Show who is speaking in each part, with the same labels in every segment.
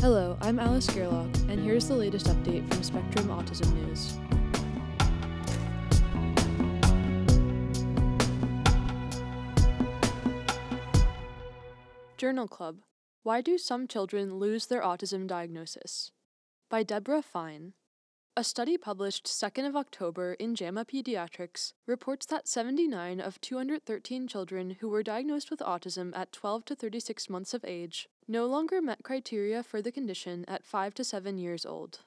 Speaker 1: Hello, I'm Alice Gerlach, and here's the latest update from Spectrum Autism News. Journal Club Why Do Some Children Lose Their Autism Diagnosis? By Deborah Fein. A study published 2nd of October in JAMA Pediatrics reports that 79 of 213 children who were diagnosed with autism at 12 to 36 months of age no longer met criteria for the condition at 5 to 7 years old.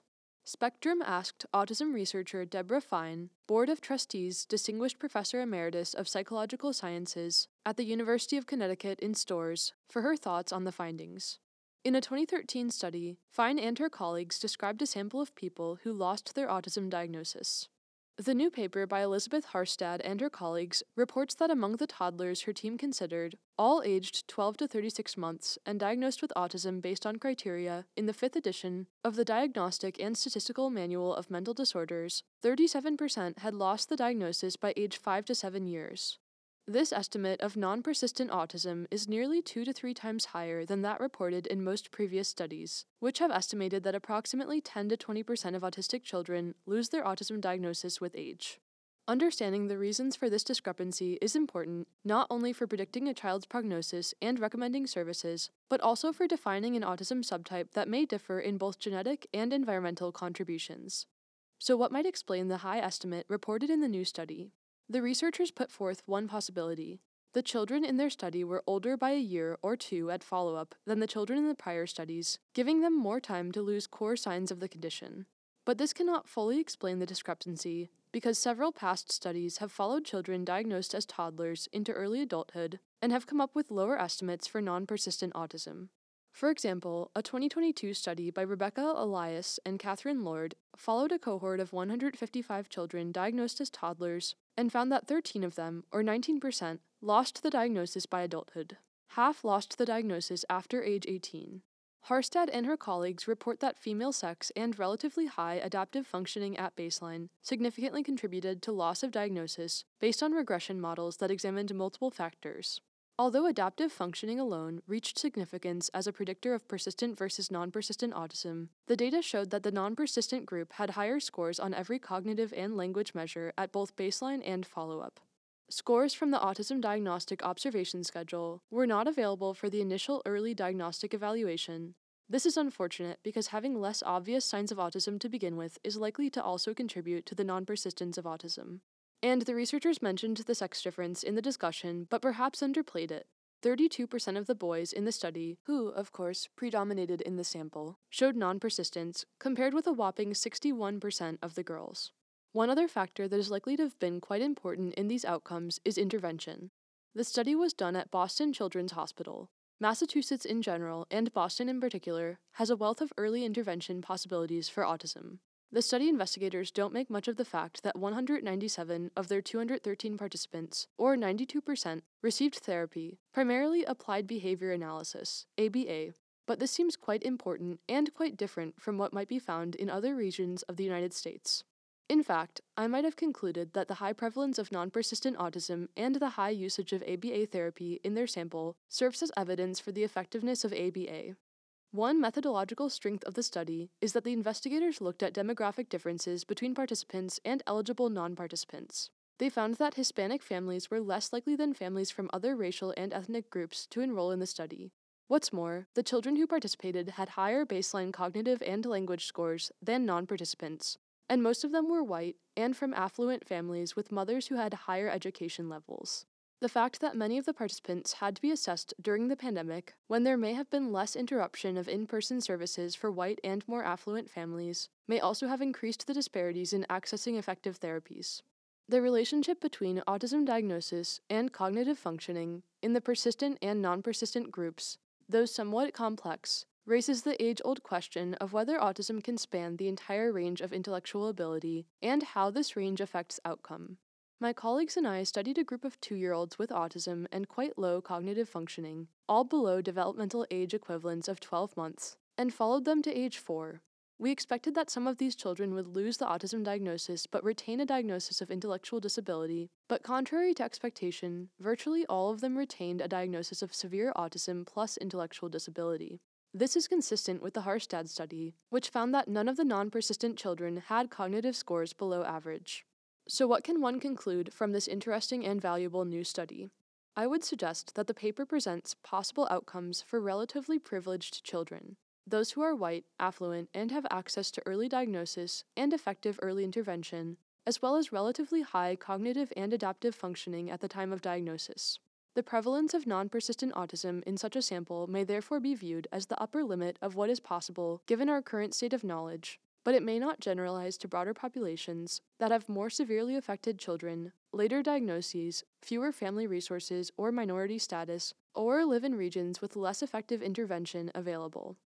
Speaker 1: Spectrum asked autism researcher Deborah Fein, Board of Trustees Distinguished Professor Emeritus of Psychological Sciences at the University of Connecticut in Storrs, for her thoughts on the findings. In a 2013 study, Fein and her colleagues described a sample of people who lost their autism diagnosis. The new paper by Elizabeth Harstad and her colleagues reports that among the toddlers her team considered, all aged 12 to 36 months and diagnosed with autism based on criteria in the fifth edition of the Diagnostic and Statistical Manual of Mental Disorders, 37% had lost the diagnosis by age 5 to 7 years. This estimate of non persistent autism is nearly two to three times higher than that reported in most previous studies, which have estimated that approximately 10 to 20% of autistic children lose their autism diagnosis with age. Understanding the reasons for this discrepancy is important not only for predicting a child's prognosis and recommending services, but also for defining an autism subtype that may differ in both genetic and environmental contributions. So, what might explain the high estimate reported in the new study? The researchers put forth one possibility. The children in their study were older by a year or two at follow up than the children in the prior studies, giving them more time to lose core signs of the condition. But this cannot fully explain the discrepancy, because several past studies have followed children diagnosed as toddlers into early adulthood and have come up with lower estimates for non persistent autism. For example, a 2022 study by Rebecca Elias and Catherine Lord followed a cohort of 155 children diagnosed as toddlers and found that 13 of them, or 19%, lost the diagnosis by adulthood. Half lost the diagnosis after age 18. Harstad and her colleagues report that female sex and relatively high adaptive functioning at baseline significantly contributed to loss of diagnosis based on regression models that examined multiple factors. Although adaptive functioning alone reached significance as a predictor of persistent versus non persistent autism, the data showed that the non persistent group had higher scores on every cognitive and language measure at both baseline and follow up. Scores from the Autism Diagnostic Observation Schedule were not available for the initial early diagnostic evaluation. This is unfortunate because having less obvious signs of autism to begin with is likely to also contribute to the non persistence of autism. And the researchers mentioned the sex difference in the discussion, but perhaps underplayed it. 32% of the boys in the study, who, of course, predominated in the sample, showed non persistence, compared with a whopping 61% of the girls. One other factor that is likely to have been quite important in these outcomes is intervention. The study was done at Boston Children's Hospital. Massachusetts in general, and Boston in particular, has a wealth of early intervention possibilities for autism. The study investigators don't make much of the fact that 197 of their 213 participants, or 92%, received therapy, primarily applied behavior analysis, ABA, but this seems quite important and quite different from what might be found in other regions of the United States. In fact, I might have concluded that the high prevalence of non persistent autism and the high usage of ABA therapy in their sample serves as evidence for the effectiveness of ABA, one methodological strength of the study is that the investigators looked at demographic differences between participants and eligible non participants. They found that Hispanic families were less likely than families from other racial and ethnic groups to enroll in the study. What's more, the children who participated had higher baseline cognitive and language scores than non participants, and most of them were white and from affluent families with mothers who had higher education levels. The fact that many of the participants had to be assessed during the pandemic, when there may have been less interruption of in person services for white and more affluent families, may also have increased the disparities in accessing effective therapies. The relationship between autism diagnosis and cognitive functioning in the persistent and non persistent groups, though somewhat complex, raises the age old question of whether autism can span the entire range of intellectual ability and how this range affects outcome. My colleagues and I studied a group of two year olds with autism and quite low cognitive functioning, all below developmental age equivalents of 12 months, and followed them to age 4. We expected that some of these children would lose the autism diagnosis but retain a diagnosis of intellectual disability, but contrary to expectation, virtually all of them retained a diagnosis of severe autism plus intellectual disability. This is consistent with the Harstad study, which found that none of the non persistent children had cognitive scores below average. So, what can one conclude from this interesting and valuable new study? I would suggest that the paper presents possible outcomes for relatively privileged children, those who are white, affluent, and have access to early diagnosis and effective early intervention, as well as relatively high cognitive and adaptive functioning at the time of diagnosis. The prevalence of non persistent autism in such a sample may therefore be viewed as the upper limit of what is possible given our current state of knowledge, but it may not generalize to broader populations that have more severely affected children, later diagnoses, fewer family resources or minority status, or live in regions with less effective intervention available.